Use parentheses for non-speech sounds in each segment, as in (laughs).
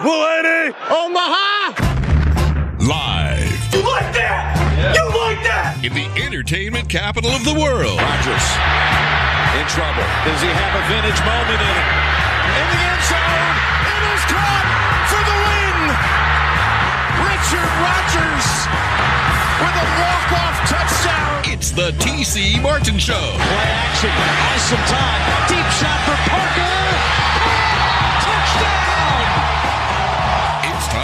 Mulaney, Omaha. Live You like that? You like that? in the entertainment capital of the world. Rodgers in trouble. Does he have a vintage moment in it? In the end zone. It is caught for the win. Richard Rodgers with a walk-off touchdown. It's the TC Martin Show. Play action. Has some time. Deep shot for Parker.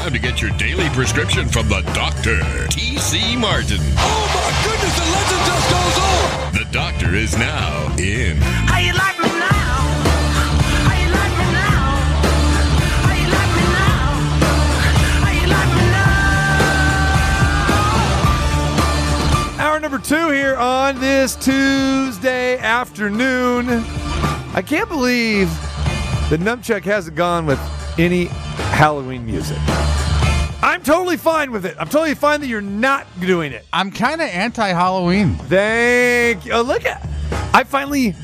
Time to get your daily prescription from the doctor, TC Martin. Oh my goodness, the legend just goes on. The doctor is now in. How you like me now? How you like me now? How you like me now? How you like me now? Hour number two here on this Tuesday afternoon. I can't believe that Numchuck hasn't gone with any Halloween music. I'm totally fine with it. I'm totally fine that you're not doing it. I'm kind of anti Halloween. Thank you. Oh, look at. I finally.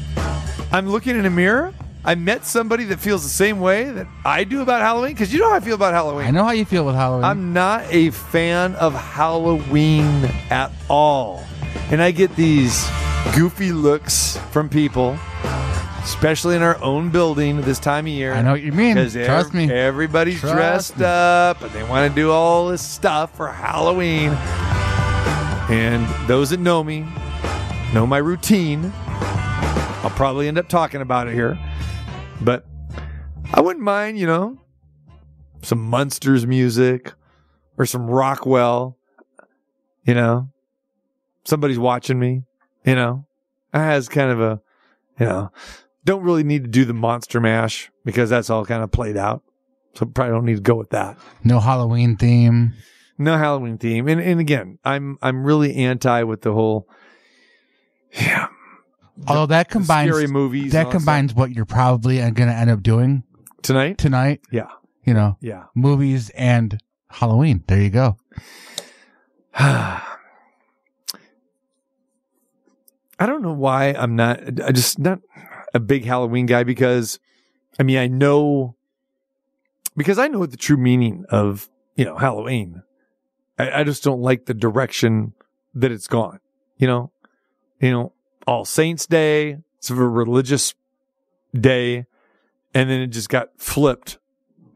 I'm looking in a mirror. I met somebody that feels the same way that I do about Halloween because you know how I feel about Halloween. I know how you feel with Halloween. I'm not a fan of Halloween at all. And I get these goofy looks from people, especially in our own building this time of year. I know what you mean. Because Trust me. everybody's Trust dressed me. up and they want to do all this stuff for Halloween. And those that know me know my routine. I'll probably end up talking about it here. But I wouldn't mind, you know, some Munsters music or some Rockwell. You know, somebody's watching me, you know. I has kind of a, you know, don't really need to do the Monster Mash because that's all kind of played out. So probably don't need to go with that. no Halloween theme. No Halloween theme. And and again, I'm I'm really anti with the whole yeah, Although that combines scary movies that combines what you're probably going to end up doing tonight. tonight. Yeah. You know, Yeah. movies and Halloween. There you go. (sighs) I don't know why I'm not I just not a big Halloween guy because I mean I know because I know what the true meaning of, you know, Halloween. I, I just don't like the direction that it's gone. You know? You know, All Saints Day, it's a religious day, and then it just got flipped.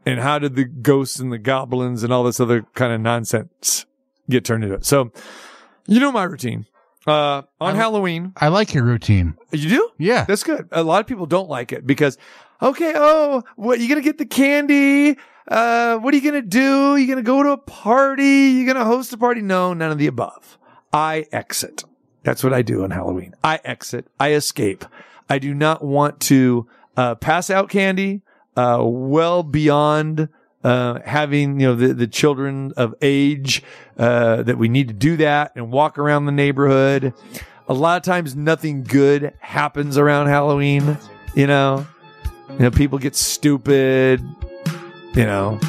And how did the ghosts and the goblins and all this other kind of nonsense get turned into it? So you know my routine. Uh, on I- Halloween, I like your routine. you do? Yeah. That's good. A lot of people don't like it because, okay, oh, what, you to get the candy? Uh, what are you to do? You to go to a party? You to host a party? No, none of the above. I exit. That's what I do on Halloween. I exit. I escape. I do not want to, uh, pass out candy, uh, well beyond, uh, having, you know, the, the children of age, uh, that we need to do that and walk around the neighborhood. A lot of times nothing good happens around Halloween, you know? You know, people get stupid, you know.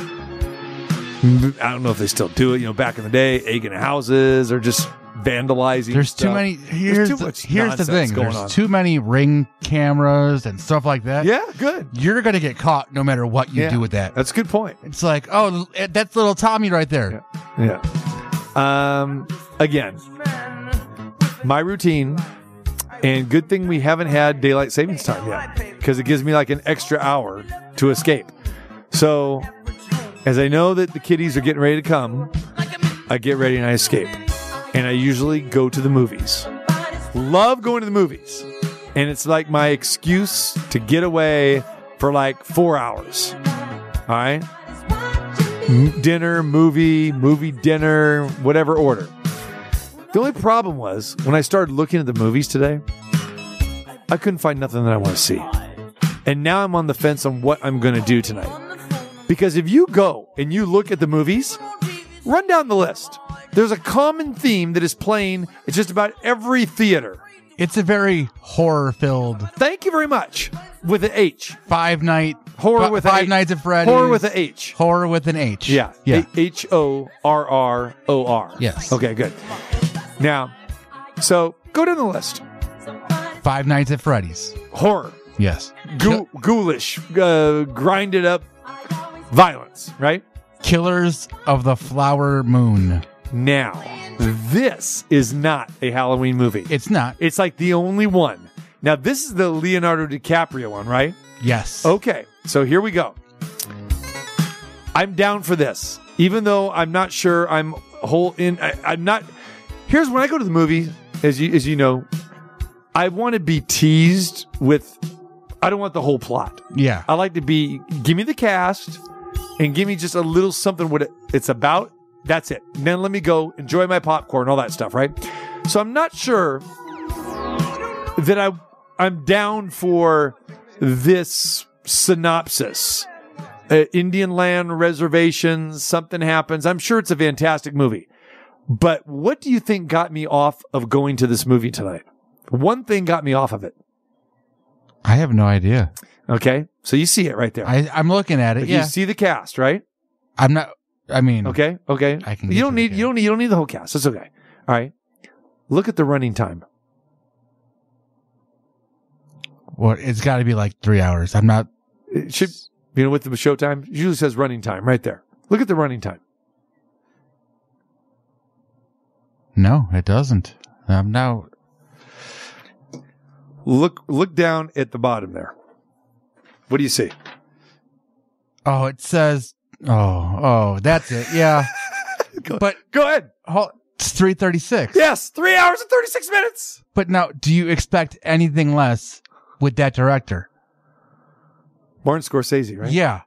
I don't know if they still do it, you know, back in the day, egging houses or just vandalizing. There's too many. Here's too the, much here's the thing. There's on. too many ring cameras and stuff like that. Yeah, good. You're gonna get caught no matter what you Yeah. do with that. That's a good point. It's like, oh, that's little Tommy right there. Yeah. Um, again, my routine, and good thing we haven't had daylight savings time yet because it gives me like an extra hour to escape. So, as I know that the kiddies are getting ready to come, I get ready and I escape. And I usually go to the movies. Love going to the movies. And it's like my excuse to get away for like four hours. All right dinner, movie, movie, dinner, whatever order. The only problem was when I started looking at the movies today, I couldn't find nothing that I want to see. And now I'm on the fence on what I'm going to do tonight. Because if you go and you look at the movies, run down the list. There's a common theme that is playing at just about every theater. It's a very horror filled Thank you very much. With an H. five night Horror fi- with Five H. Nights at Freddy's. Horror with an H. Horror with an H. Yeah. Yeah. H O R R O R. Yes. Okay, good. Now, so go down the list. Five Nights at Freddy's. Horror, Yes. Ghoul, ghoulish, uh, grinded up violence, right? Killers of the Flower Moon. Now, this is not a Halloween movie. It's not. It's like the only one. Now, this is the Leonardo DiCaprio one, right? Yes. Okay, so here we go. I'm down for this, even though I'm not sure I'm whole in. I, I'm not. Here's when I go to the movie, as you as you know, I want to be teased with. I don't want the whole plot. Yeah. I like to be. Give me the cast, and give me just a little something what it, it's about. That's it. And then let me go enjoy my popcorn, and all that stuff, right? So I'm not sure that I I'm down for this synopsis. Uh, Indian land reservations, something happens. I'm sure it's a fantastic movie. But what do you think got me off of going to this movie tonight? One thing got me off of it. I have no idea. Okay. So you see it right there. I, I'm looking at it. But Yeah. You see the cast, right? I'm not. I mean, Okay. Okay. I can You don't need you don't need you don't need the whole cast. That's okay. All right. Look at the running time. Well, it's got to be like three hours. I'm not. It should you know with the show time it usually says running time right there. Look at the running time. No, it doesn't. I'm now. Look look down at the bottom there. What do you see? Oh, it says. Oh, oh, that's it. Yeah. (laughs) but Go ahead. hold, it's three thirty six. Yes, three hours and thirty six minutes. But now, do you expect anything less with that director? Martin Scorsese, right? Yeah.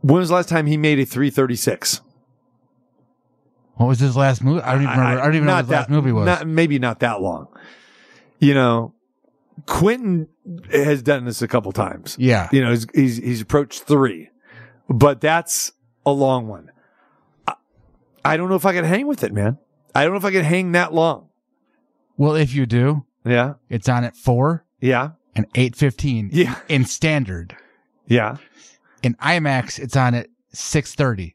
When was the last time he made a three thirty six? What was his last movie? I don't even remember. I, don't even know what his last movie was. Not, maybe not that long. You know, Quentin has done this a couple times. yeah. You know, he's he's, he's approached three, but that's a long one. I, I don't know if I can hang with it, man. I don't know if I can hang that long. Well, if you do, Yeah, it's on at four yeah, and eight fifteen. Yeah. In standard. yeah. In IMAX, it's on at six thirty.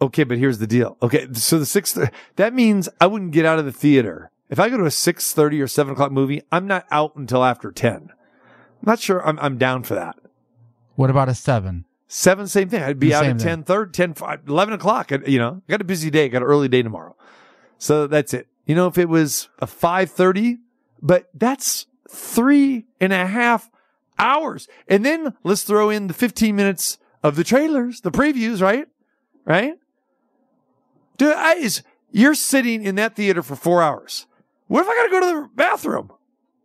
Okay, but here's the deal. Okay, so the six that means I wouldn't get out of the theater if I go to a six thirty or seven o'clock movie. I'm not out until after ten. I'm not sure I'm I'm down for that. What about a seven? Seven, same thing. I'd be The out at thing. 10, 30, 10, 5, 11 o'clock. I- You know, I got a busy day, got an early day tomorrow. So that's it. You know, if it was a 5.30, but that's three and a half hours. And then let's throw in the 15 minutes of the trailers, the previews, right? Right? Dude, I, is, you're sitting in that theater for four hours. What if I got to go to the bathroom?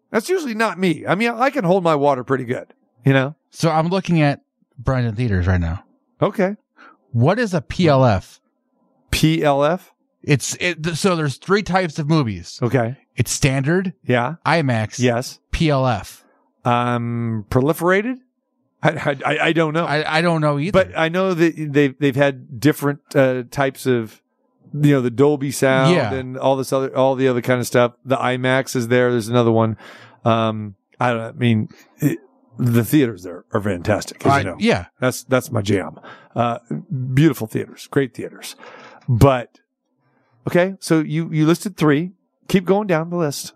That's usually not me. I mean, I can hold my water pretty good, you know? So I'm looking at Brenden Theaters right now. Okay. What is a PLF? PLF. It's it, so there's three types of movies. Okay. It's standard, Yeah. IMAX, Yes. PLF. Um, proliferated. I, I I don't know, I, I don't know either. but I know that they've they've had different uh, types of, you know, the Dolby sound Yeah. and all this other all the other kind of stuff. The IMAX is there. There's another one. Um, I don't. know. I mean, it, the theaters there are fantastic. As I- you know. yeah, That's that's my jam. Uh, beautiful theaters, great theaters. But okay, so you you listed three. Keep going down the list.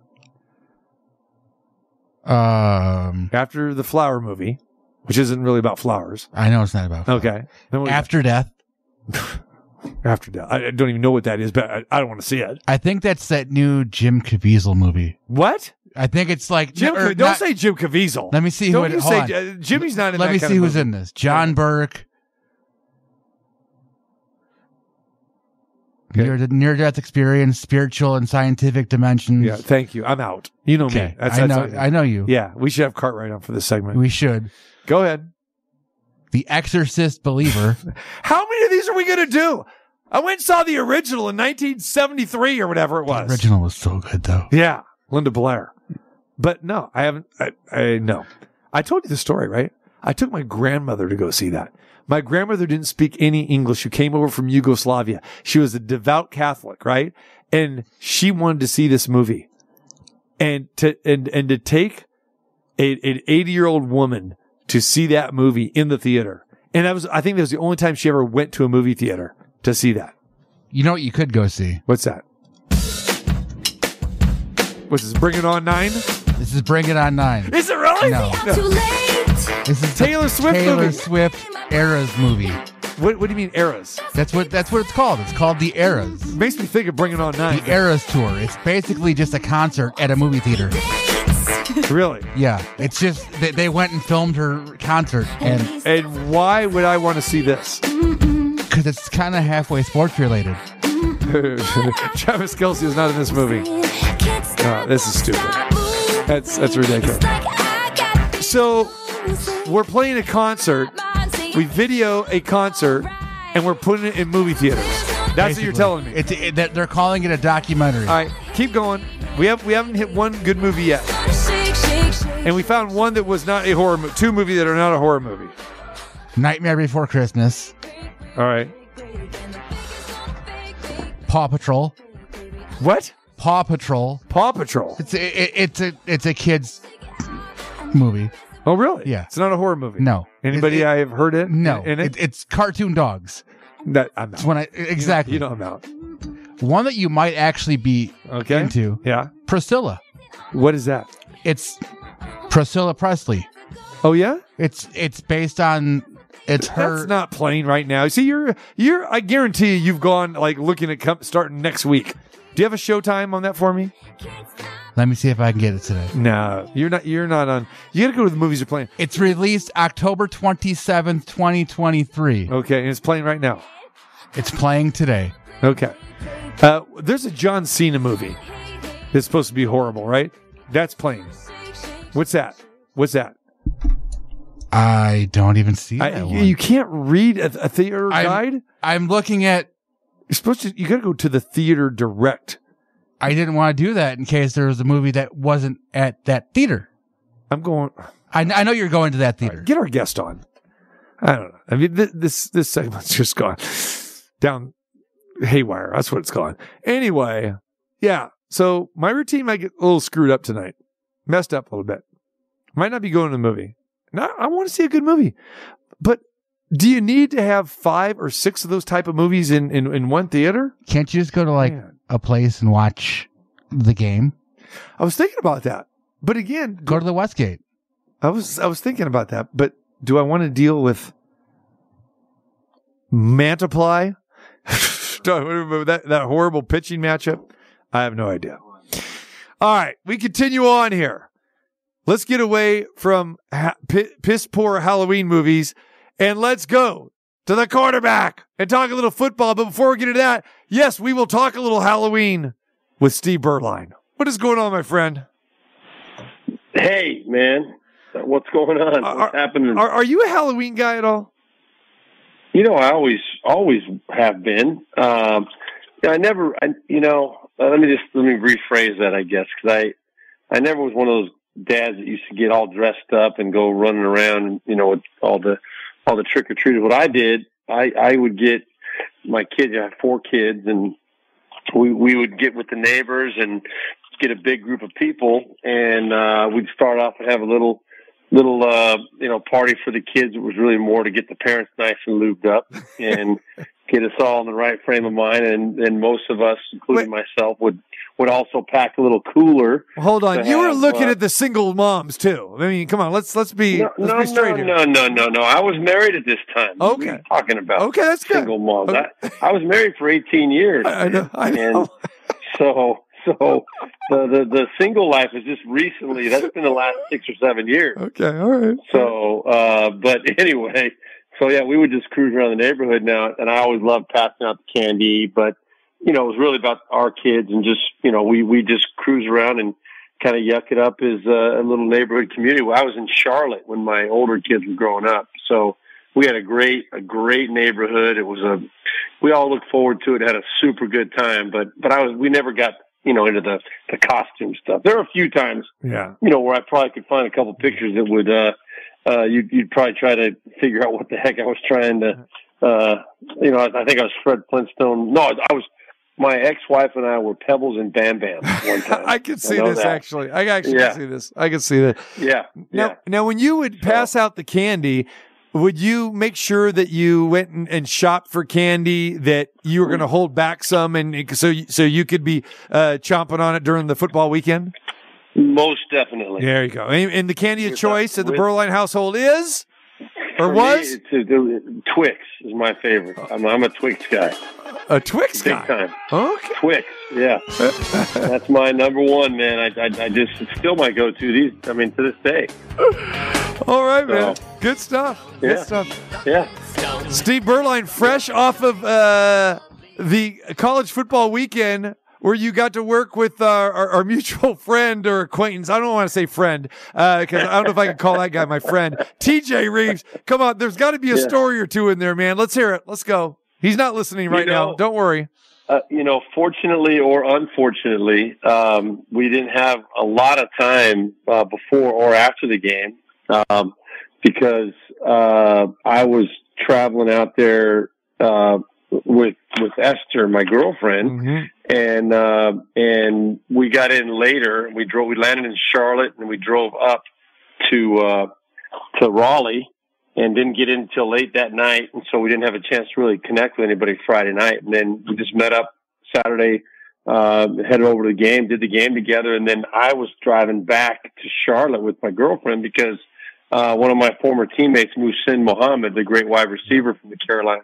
um, After the flower movie, which isn't really about flowers. I know it's not about flowers. Okay. Then we- After Death. (laughs) after death, I I don't even know what that is, but I, I don't want to see it. I think that's that new Jim Caviezel movie. What? I think it's like Jim? or don't not- say Jim Caviezel. Let me see who Don't it- you say uh, Jimmy's not in Let me see who's movie. in this. John Burke. Near near death experience, spiritual and scientific dimensions. Yeah, thank you. I'm out. You know Okay, me. That's, I know. all I know you. Yeah, we should have Cartwright on for this segment. We should. Go ahead. The Exorcist Believer. (laughs) How many of these are we going to do? I went and saw the original in 1973 or whatever it was. Original was so good though. Yeah, Linda Blair. But no, I haven't. I, I no. I told you the story, right? I took my grandmother to go see that. My grandmother didn't speak any English. She came over from Yugoslavia. She was a devout Catholic, right? And she wanted to see this movie, and to and and to take a, an 80 year old woman to see that movie in the theater. And that was, I think that was the only time she ever went to a movie theater to see that. You know what you could go see? What's that? What's this? Bring it on nine? This is Bring It On Nine. Is it really? No. Too late This is the Taylor Swift Taylor movie. Swift Eras movie. What, what do you mean eras? That's what that's what it's called. It's called the Eras. Makes me think of Bringing On Nine. The Eras tour. It's basically just a concert at a movie theater. Really? Yeah, it's just they, they went and filmed her concert, and And why would I want to see this? because it's kind of halfway sports related. (laughs) Travis Kelce is not in this movie. Oh, this is stupid. That's that's ridiculous. So we're playing a concert. We video a concert, and we're putting it in movie theaters. That's what you're telling me. It's it, they're- they're calling it a documentary. All right, keep going. We have we haven't hit one good movie yet, and we found one that was not a horror movie. Two movies that are not a horror movie. Nightmare Before Christmas, All right. Paw Patrol, What? Paw Patrol. Paw Patrol. It's a, it, it's a it's a kids movie. Oh, really? Yeah. It's not a horror movie. No. Anybody It- it- I have heard it? No, In it? it, it's cartoon dogs. that I'm It's out. when I exactly You know I'm out. one that you might actually be Okay. into. Yeah. Priscilla. What is that? It's Priscilla Presley. Oh yeah. It's it's based on it's her. That's not playing right now. See, you're you're. I guarantee you, you've gone like looking at com- starting next week. Do you have a showtime on that for me? Let me see if I can get it today. No, you're not. You're not on. You got to go to the movies you're playing. It's released October twenty seventh, twenty twenty three. Okay, and it's playing right now. It's playing today. Okay. Uh, there's a John Cena movie It's supposed to be horrible, right? That's playing. What's that? What's that? I don't even see I, that you, one. you can't read a, a theater I'm- guide. I'm looking at. You're supposed to. You got to go to the theater direct. I didn't want to do that in case there was a movie that wasn't at that theater. I'm going. I, I know you're going to that theater. Get our guest on. I don't know. I mean, th- this this segment's (laughs) just gone down haywire. That's what it's gone. Anyway, yeah. So my routine might get a little screwed up tonight, messed up a little bit. Might not be going to the movie. Now I want to see a good movie, but do you need to have five or six of those type of movies in in, in one theater? Can't you just go to like Man. a place and watch the game? I was thinking about that, but again, Go to the Westgate. I was I was thinking about that, but do I want to deal with Mantiply? (laughs) do I remember that that horrible pitching matchup? I have no idea. All right, we continue on here. Let's get away from ha- piss poor Halloween movies and let's go to the quarterback and talk a little football. But before we get to that, yes, we will talk a little Halloween with Steve Beuerlein. What is going on, my friend? Hey, man, what's going on? Are- What's happening? Are, are you a Halloween guy at all? you know, I always, always have been. Um, I never, I, you know, uh, let me just let me rephrase that, I guess, because I, I never was one of those dads that used to get all dressed up and go running around, you know, with all the, all the trick or treaters. What I did, I, I would get my kids. I have four kids, and we we would get with the neighbors and get a big group of people, and uh, we'd start off and have a little little uh you know party for the kids it was really more to get the parents nice and lubed up and (laughs) get us all in the right frame of mind and and most of us including myself would would also pack a little cooler Hold on, you were looking uh, at the single moms too. I mean, come on, let's let's be no let's no be straight no, here. no no no no i was married at this time what are Okay. you talking about Okay, that's good. single moms Okay. I, I was married for 18 years I, (laughs) I know, I know. and so so the, the the single life is just recently that's been the last six or seven years Okay, all right. So, uh, but (laughs) anyway, so yeah, we would just cruise around the neighborhood now, and I always loved passing out the candy, but you know, it was really about our kids and just, you know, we, we just cruise around and kind of yuck it up as a, a little neighborhood community. I was in Charlotte when my older kids were growing up. So we had a great, a great neighborhood. It was a, we all looked forward to it, had a super good time, but, but I was, we never got, you know, into the, the costume stuff. There are a few times Yeah. you know, where I probably could find a couple pictures that would, uh, uh, you'd, you'd probably try to figure out what the heck I was trying to, uh, you know, I, I think I was Fred Flintstone. No, I was, my ex-wife and I were Pebbles and Bam Bam one (laughs) time. I can see know this that. actually. I actually Yeah. can see this. I can see that. Yeah. Now, Yeah. now, when you would pass out the candy, would you make sure that you went and, and shopped for candy that you were going to hold back some, and so you- so you could be uh, chomping on it during the football weekend? Most definitely. There you go. And, and the candy of choice of the Beuerlein household is or For me, was it's a- Twix is my favorite. I'm, I'm a Twix guy. a Twix Big guy. time. Okay. Twix, yeah. That's my number one, man. I, I, I just it's still my go-to. These, I mean, to this day. All right, man. Good stuff. Good stuff. Yeah. Steve Beuerlein, fresh off of uh, the college football weekend where you got to work with uh, our, our mutual (laughs) friend or acquaintance. I don't want to say friend because I don't know if I can call that guy my friend. (laughs) TJ Reeves. Come on, there's got to be a Yeah. story or two in there, man. Let's hear it. Let's go. He's not listening right now. know- Don't worry. Uh, you know, fortunately or unfortunately, um, we didn't have a lot of time uh, before or after the game um, because uh, I was traveling out there uh, with with Esther, my girlfriend, Mhm. And uh, and we got in later. And We drove. We landed in Charlotte, and we drove up to uh, to Raleigh, and didn't get in until late that night. And so we didn't have a chance to really connect with anybody Friday night. And then we just met up Saturday, uh, headed over to the game, did the game together, and then I was driving back to Charlotte with my girlfriend because uh, one of my former teammates, Muhsin Muhammad, the great wide receiver from the Carolina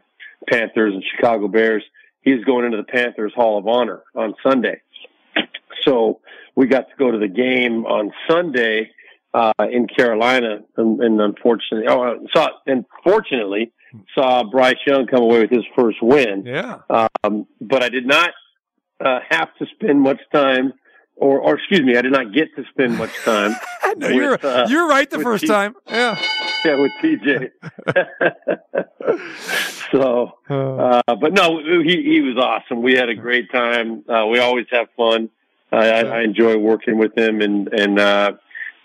Panthers and Chicago Bears, he's going into the Panthers Hall of Honor on Sunday. So we got to go to the game on Sunday uh, in Carolina, and, and unfortunately, oh, uh, saw and fortunately saw Bryce Young come away with his first win. Yeah. Um, but I did not uh, have to spend much time, or, or excuse me, I did not get to spend much time. (laughs) No, with, you're uh, you're right the first T- time. Yeah. Yeah, with TJ. (laughs) so, Uh, but no, he he was awesome. We had a great time. Uh, we always have fun. Uh, I, I enjoy working with him, and and uh,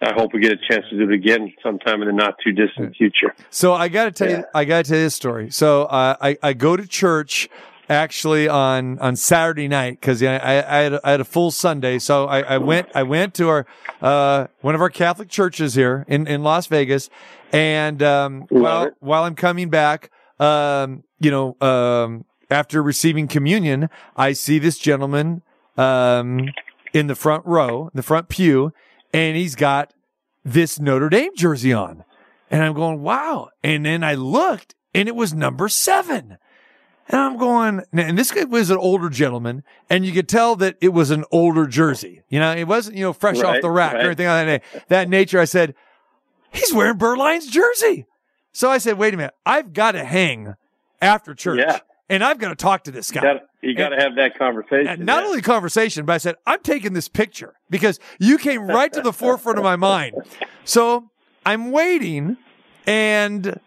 I hope we get a chance to do it again sometime in the not too distant future. So I got to tell you, I got to tell you this story. So uh, I I go to church actually on on Saturday night because I, I I had a, I had a full Sunday. So I, I went I went to our uh, one of our Catholic churches here in in Las Vegas, and um, while while I'm coming back, um, you know, um, after receiving communion, I see this gentleman um, in the front row, the front pew, and he's got this Notre Dame jersey on. And I'm going, wow. And then I looked and it was number seven. And I'm going, and this guy was an older gentleman and you could tell that it was an older jersey. You know, it wasn't, you know, fresh off the rack right. or anything like that, that nature. I said, he's wearing Beuerlein's jersey. So I said, wait a minute. I've got to hang after church Yeah. and I've got to talk to this guy. You got to have that conversation. And not yeah. only conversation, but I said, I'm taking this picture because you came right to the forefront of my mind. (laughs) So I'm waiting. And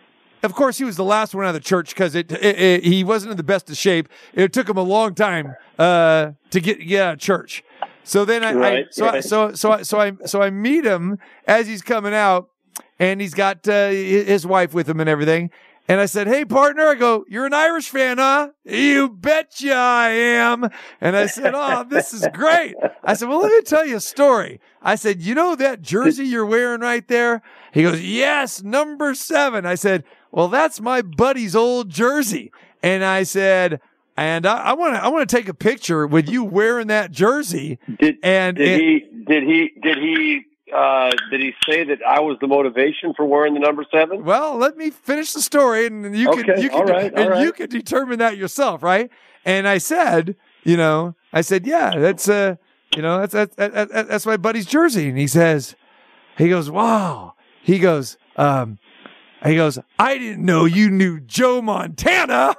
of course, he was the last one out of the church because it, it, it- he wasn't in the best of shape. It took him a long time, uh, to get, get out of church. So then I, I Right, so, I, so, so, I, so I, so I meet him as he's coming out and he's got, uh, his wife with him and everything. And I said, Hey, partner, I go, You're an Irish fan, huh? You betcha I am. And I said, Oh, this is great. I said, Well, let me tell you a story. I said, You know that jersey (laughs) you're wearing right there? He goes, Yes, number seven. I said, Well, that's my buddy's old jersey. And I said, and I want to, I want to take a picture with you wearing that jersey. Did And did it- he did he did he uh, did he say that I was the motivation for wearing the number seven? Well, let me finish the story, and you can you can right, and all you can determine that yourself, right? And I said, you know, I said, yeah, that's uh, you know, that's that's that, that, that's my buddy's jersey, and he says, he goes, wow, he goes, um, he goes, I didn't know you knew Joe Montana,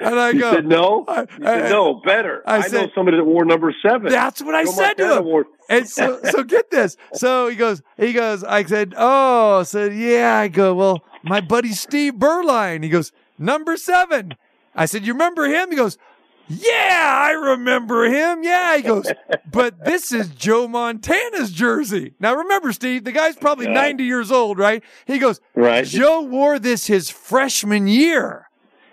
and I you go, said no. I- You said no. Better. I I, know somebody that wore number seven. That's what I Joe said to him. wore- And so, (laughs) so get this. So he goes, he goes, I said, oh, said. yeah, I go, well, my buddy Steve Beuerlein. He goes, number seven. I said, you remember him? He goes, yeah, I remember him. Yeah. He goes, (laughs) but this is Joe Montana's jersey. Now remember, Steve, the guy's probably Yeah. 90 years old, right? He goes, Right. Joe wore this his freshman year.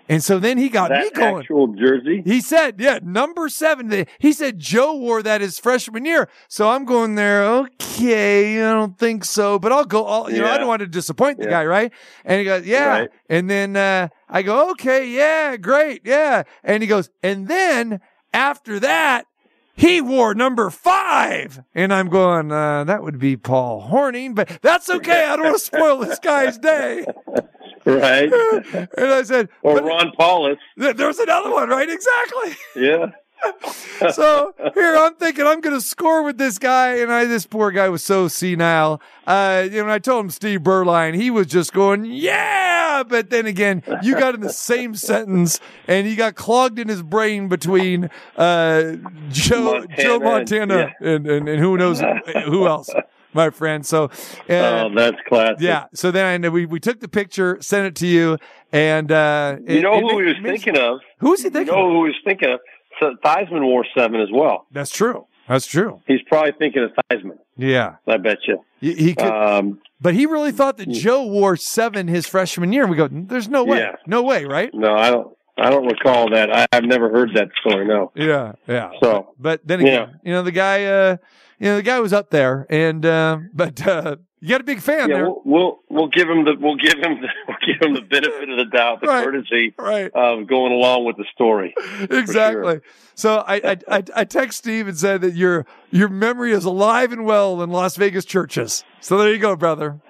And so then he got me that going. actual jersey. He said, yeah, number seven. He said Joe wore that his freshman year. So I'm going there. Okay. I don't think so, but I'll go. I'll, you know, I don't want to disappoint the Yeah. guy. Right. And he goes, yeah. Right. And then, uh, I go, okay. Yeah. Great. Yeah. And he goes, and then after that, he wore number five. And I'm going, uh, that would be Paul Hornung, but that's okay. I don't want to spoil this guy's day. (laughs) right? (laughs) And I said, Or Ron Powlus. there's another one, right? Exactly. Yeah. (laughs) so here I'm thinking I'm going to score with this guy, and I this poor guy was so senile. Uh, you know, I told him Steve Beuerlein, he was just going, "Yeah," but then again, you got in the same (laughs) sentence, and he got clogged in his brain between uh, Joe Montana Joe and- Montana and, and and who knows (laughs) who else, my friend. So, uh, oh, that's classic. yeah. So then I we we took the picture, sent it to you, and uh, You it- know it who he was thinking of? Who was he You thinking? know of? who he was thinking of? So Theismann wore seven as well. That's true. That's true. He's probably thinking of Theismann. Yeah. I bet you. He, he could, Um, but he really thought that Joe wore seven his freshman year. And we go, there's no way, Yeah. no way, right? no, I don't. I don't recall that. I, I've never heard that story. No. Yeah, yeah. So But then again, you know, the guy, uh, you know, the guy was up there, and uh, (laughs) but uh, you got a big fan yeah, there, we'll, we'll we'll give him the we'll give him the (laughs) we'll give him the benefit of the doubt, the Right. courtesy right? of going along with the story. exactly. So I, I I text Steve and said that your your memory is alive and well in Las Vegas churches. So there you go, brother.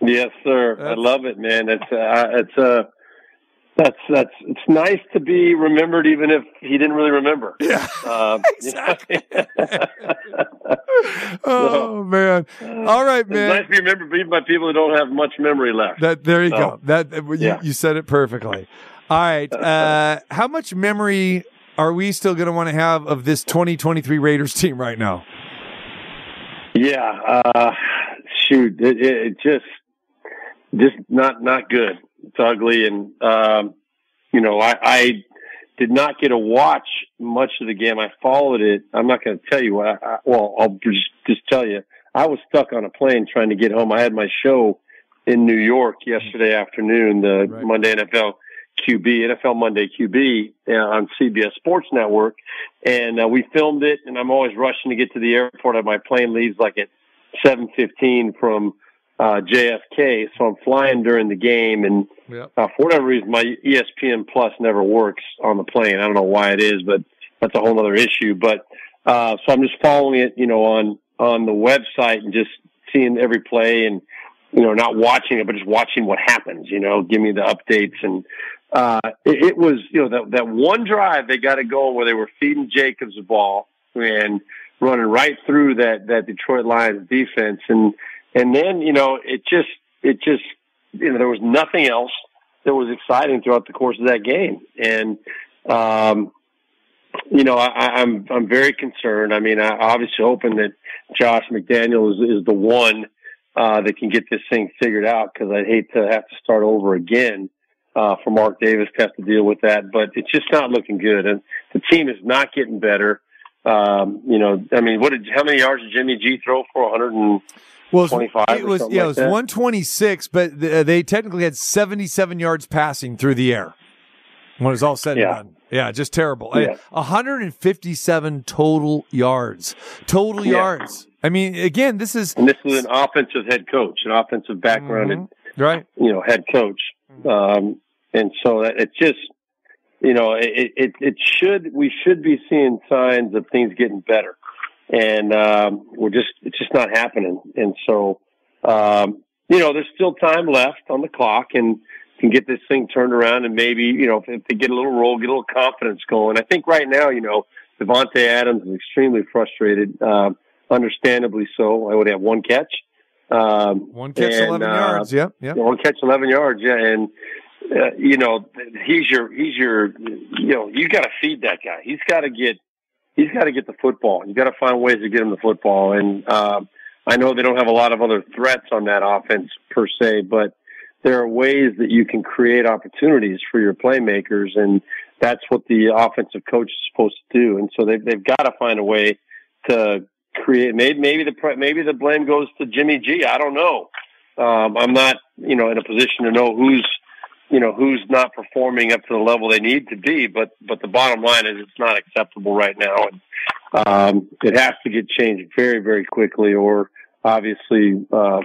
Yes, sir. I love it, man. It's uh, it's uh, that's that's it's nice to be remembered, even if he didn't really remember. Yeah. (laughs) Um, Exactly. (laughs) oh man! All right, man. It's nice to be remembered even by people who don't have much memory left. That there you So, go. That you, yeah. you said it perfectly. All right. (laughs) Uh, how much memory are we still going to want to have of this 2023 Raiders team right now? Yeah, uh, shoot, it, it, it just, just not not good. It's ugly, and um, you know, I, I did not get to watch much of the game. I followed it. I'm not going to tell you what. I, I, well, I'll just just tell you. I was stuck on a plane trying to get home. I had my show in New York yesterday afternoon, the Right. Monday NFL QB, NFL Monday QB uh, on CBS Sports Network. And uh, we filmed it, and I'm always rushing to get to the airport. And my plane leaves like at 7:15 from uh, JFK, so I'm flying during the game, and Yep. uh, for whatever reason, my ESPN Plus never works on the plane. I don't know why it is, but that's a whole other issue. But uh, so I'm just following it, you know, on on the website and just seeing every play and you know not watching it, but just watching what happens. You know, give me the updates and. Uh, it, it was, you know, that, that one drive they got it going where they were feeding Jacobs the ball and running right through that, that Detroit Lions defense. And, and then, you know, it just, it just, you know, there was nothing else that was exciting throughout the course of that game. And, um, you know, I, I'm, I'm very concerned. I mean, I obviously hoping that Josh McDaniel is, is the one, uh, that can get this thing figured out because I'd hate to have to start over again uh, for Mark Davis to have to deal with that. But it's just not looking good, and the team is not getting better. Um, you know, I mean, what did how many yards did Jimmy G throw for? 100 and Well, it was, 25 it was yeah, like it was that? 126, but th- they technically had 77 yards passing through the air when it was all said Yeah. and done. Yeah, just terrible. Yeah. Uh, 157 total yards. Total Yeah. yards. I mean, again, this is and this is an offensive head coach, an offensive background, and right. you know, head coach. Um, and so that it's just, you know, it, it, it should, we should be seeing signs of things getting better. And, um, we're just, it's just not happening. And so, um, you know, there's still time left on the clock and can get this thing turned around and maybe, you know, if, if they get a little roll, get a little confidence going. I think right now, you know, Davante Adams is extremely frustrated, um, understandably so. I would have one catch. Um, One catch, and, 11 uh, yards. Yep, yep. one catch, eleven yards. Yeah, and uh, you know he's your he's your you know you got to feed that guy. He's got to get he's got to get the football. You got to find ways to get him the football. And um, I know they don't have a lot of other threats on that offense per se, but there are ways that you can create opportunities for your playmakers, and that's what the offensive coach is supposed to do. And so they've they've got to find a way to create. Maybe maybe the maybe the blame goes to Jimmy G. I don't know. Um, I'm not you know in a position to know who's you know who's not performing up to the level they need to be. But but the bottom line is it's not acceptable right now, and um, it has to get changed very very quickly, or obviously. Uh,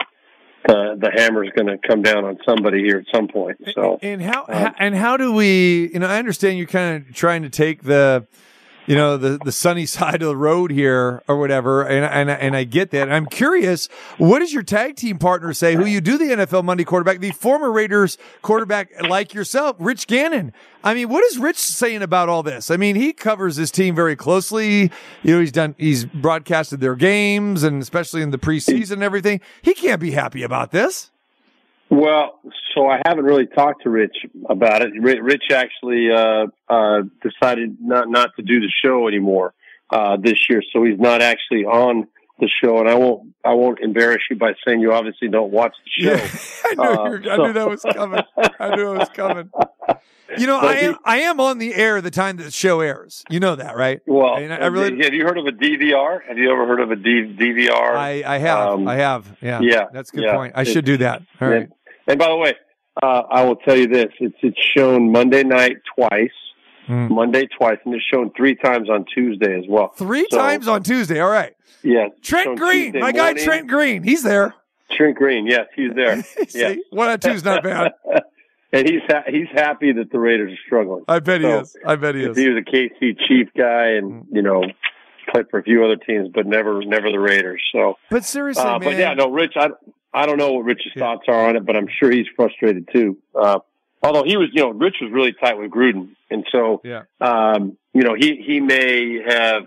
the the hammer's going to come down on somebody here at some point. So And how, Uh, how and how do we? You know, I understand you're kind of trying to take the you know, the, the sunny (laughs) side of the road here or whatever. And, and, and I get that. And I'm curious, what does your tag team partner say, who you do the NFL Monday quarterback, the former Raiders quarterback like yourself, Rich Gannon? I mean, what is Rich saying about all this? I mean, he covers his team very closely. You know, he's done, he's broadcasted their games and especially in the preseason and everything. He can't be happy about this. Well, so I haven't really talked to Rich about it. Rich actually uh, uh, decided not not to do the show anymore uh, this year, so he's not actually on the show. And I won't I won't embarrass you by saying you obviously don't watch the show. (laughs) I knew, Uh, you I knew that was coming. I knew it was coming. (laughs) You know, I am, he- I am on the air the time that the show airs. You know that, right? Well, I- I really- have you heard of a DVR? Have you ever heard of a D- DVR? I, I have. Um, I have. Yeah. yeah, That's a good yeah. point. I should do that. All right. And, and by the way, uh, I will tell you this: it's it's shown Monday night twice, Hmm. Monday twice, and it's shown three times on Tuesday as well. Three So, times on Tuesday. All right. Yeah, Trent Green, Tuesday my guy. Trent Green. He's there. Trent Green, yes, he's there. (laughs) See, yeah. one on two's not bad. (laughs) and he's ha- he's happy that the Raiders are struggling. I bet he is. I bet he is. He was a KC Chief guy, and you know, played for a few other teams, but never never the Raiders. So, But seriously, uh, man. but yeah, no, Rich, I I don't know what Rich's Yeah. thoughts are on it, but I'm sure he's frustrated too. Uh, although he was, you know, Rich was really tight with Gruden, and so Yeah. um, you know, he he may have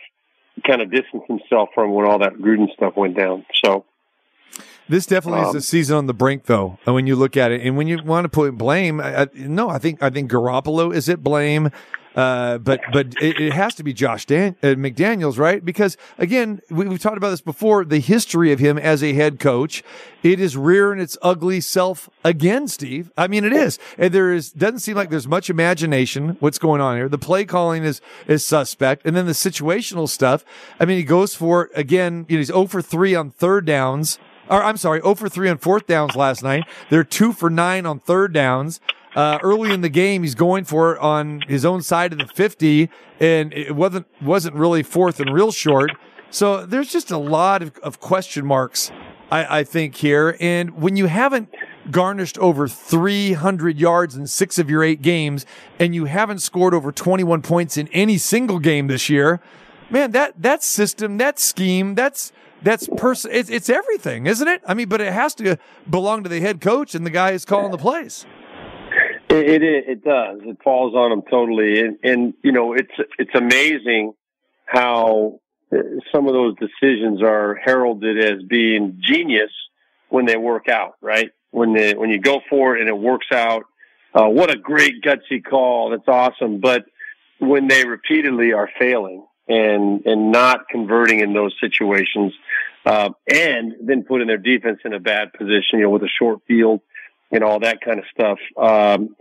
kind of distanced himself from when all that Gruden stuff went down. So. This definitely is Um, a season on the brink, though. When you look at it, and when you want to put blame, I, I, no, I think I think Garoppolo is at blame, uh, but but it, it has to be Josh Dan, uh, McDaniel's, right? Because again, we, we've talked about this before. The history of him as a head coach, it is rearing its ugly self again, Steve. I mean, it is, and there is doesn't seem like there's much imagination. What's going on here? The play calling is is suspect, and then the situational stuff. I mean, he goes for it again. You know, he's 0 for three on third downs or I'm sorry, 0 for 3 on fourth downs last night. They're 2 for 9 on third downs. Uh, early in the game, he's going for it on his own side of the 50, and it wasn't wasn't really fourth and real short. So there's just a lot of, of question marks, I, I think, here. And when you haven't garnished over 300 yards in six of your eight games, and you haven't scored over 21 points in any single game this year, man, that that system, that scheme, that's that's person. It's it's everything, isn't it? I mean, but it has to belong to the head coach and the guy who's calling the plays. It, it it does. It falls on them totally, and and you know it's it's amazing how uh, some of those decisions are heralded as being genius when they work out. Right when they, when you go for it and it works out, uh, what a great gutsy call! That's awesome. But when they repeatedly are failing and and not converting in those situations, uh, and then putting their defense in a bad position, you know, with a short field and all that kind of stuff. Um,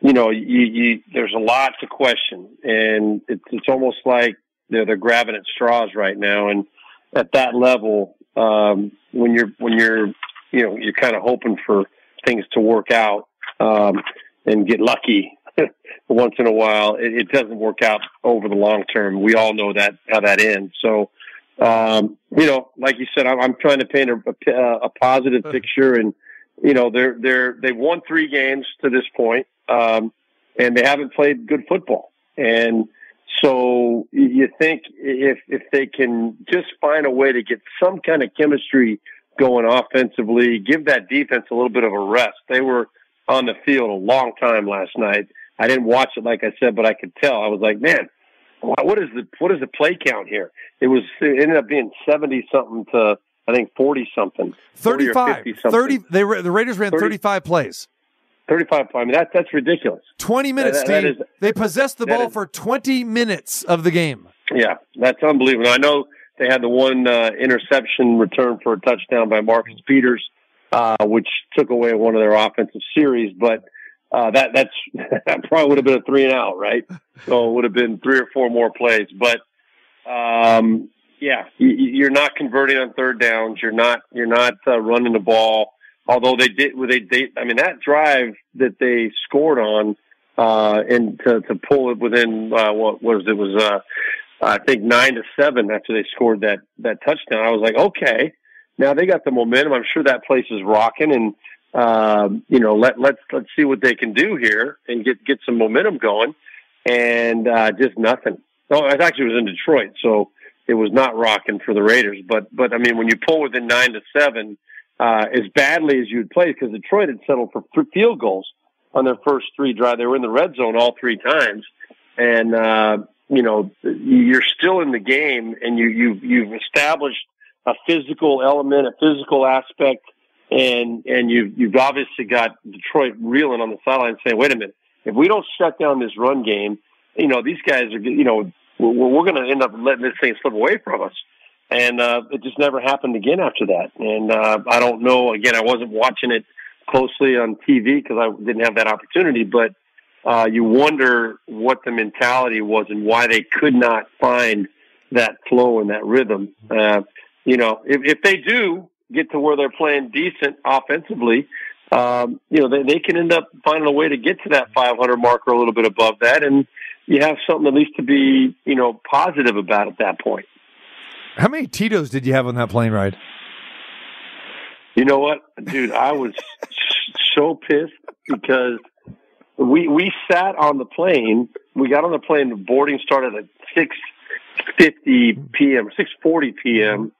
you know, you, you, there's a lot to question, and it's it's almost like they're they're grabbing at straws right now. And at that level, um, when you're when you're you know you're kind of hoping for things to work out um, and get lucky (laughs) once in a while, it, it doesn't work out over the long term. We all know that how that ends. So. Um, you know, like you said, I'm, I'm trying to paint a, a, a positive picture, and you know they're they're they've won three games to this point, um, and they haven't played good football. And so you think if if they can just find a way to get some kind of chemistry going offensively, give that defense a little bit of a rest. They were on the field a long time last night. I didn't watch it like I said, but I could tell. I was like, man, what is the what is the play count here? It was it ended up being seventy something to I think forty something. 40 or 35, 50 something. 30. They ra- the Raiders ran 35 plays. 35 I mean, that, that's ridiculous. 20 minutes, That- that is- they possessed the ball is- for 20 minutes of the game. Yeah, that's unbelievable. I know they had the one uh, interception return for a touchdown by Marcus Peters, uh, which took away one of their offensive series, but uh, that that's (laughs) that probably would have been a three and out, right? So it would have been three or four more plays. But um, yeah, you, you're not converting on third downs. You're not you're not uh, running the ball. Although they did, with they, they I mean that drive that they scored on uh, and to, to pull it within uh, what was it was uh, I think nine to seven after they scored that that touchdown. I was like, okay, now they got the momentum. I'm sure that place is rocking, and um, you know, let let's let's see what they can do here and get get some momentum going. And uh, just nothing. No, it actually was in Detroit, so it was not rocking for the Raiders. But but I mean, when you pull within nine to seven, uh, as badly as you'd play, because Detroit had settled for field goals on their first three drive. They were in the red zone all three times, and uh, you know you're still in the game, and you you've you've established a physical element, a physical aspect, and and you've you've obviously got Detroit reeling on the sideline, saying, "Wait a minute, if we don't shut down this run game, you know these guys are you know we're, we're going to end up letting this thing slip away from us." And uh, it just never happened again after that. And uh, I don't know. Again, I wasn't watching it closely on TV because I didn't have that opportunity. But uh, you wonder what the mentality was and why they could not find that flow and that rhythm. Uh, you know, if, if they do get to where they're playing decent offensively, um, you know, they, they can end up finding a way to get to that 500 mark or a little bit above that. And you have something at least to be, you know, positive about at that point. How many Tito's did you have on that plane ride? You know what, dude? I was (laughs) so pissed because we we sat on the plane. We got on the plane. The boarding started at six fifty p.m. six forty p.m.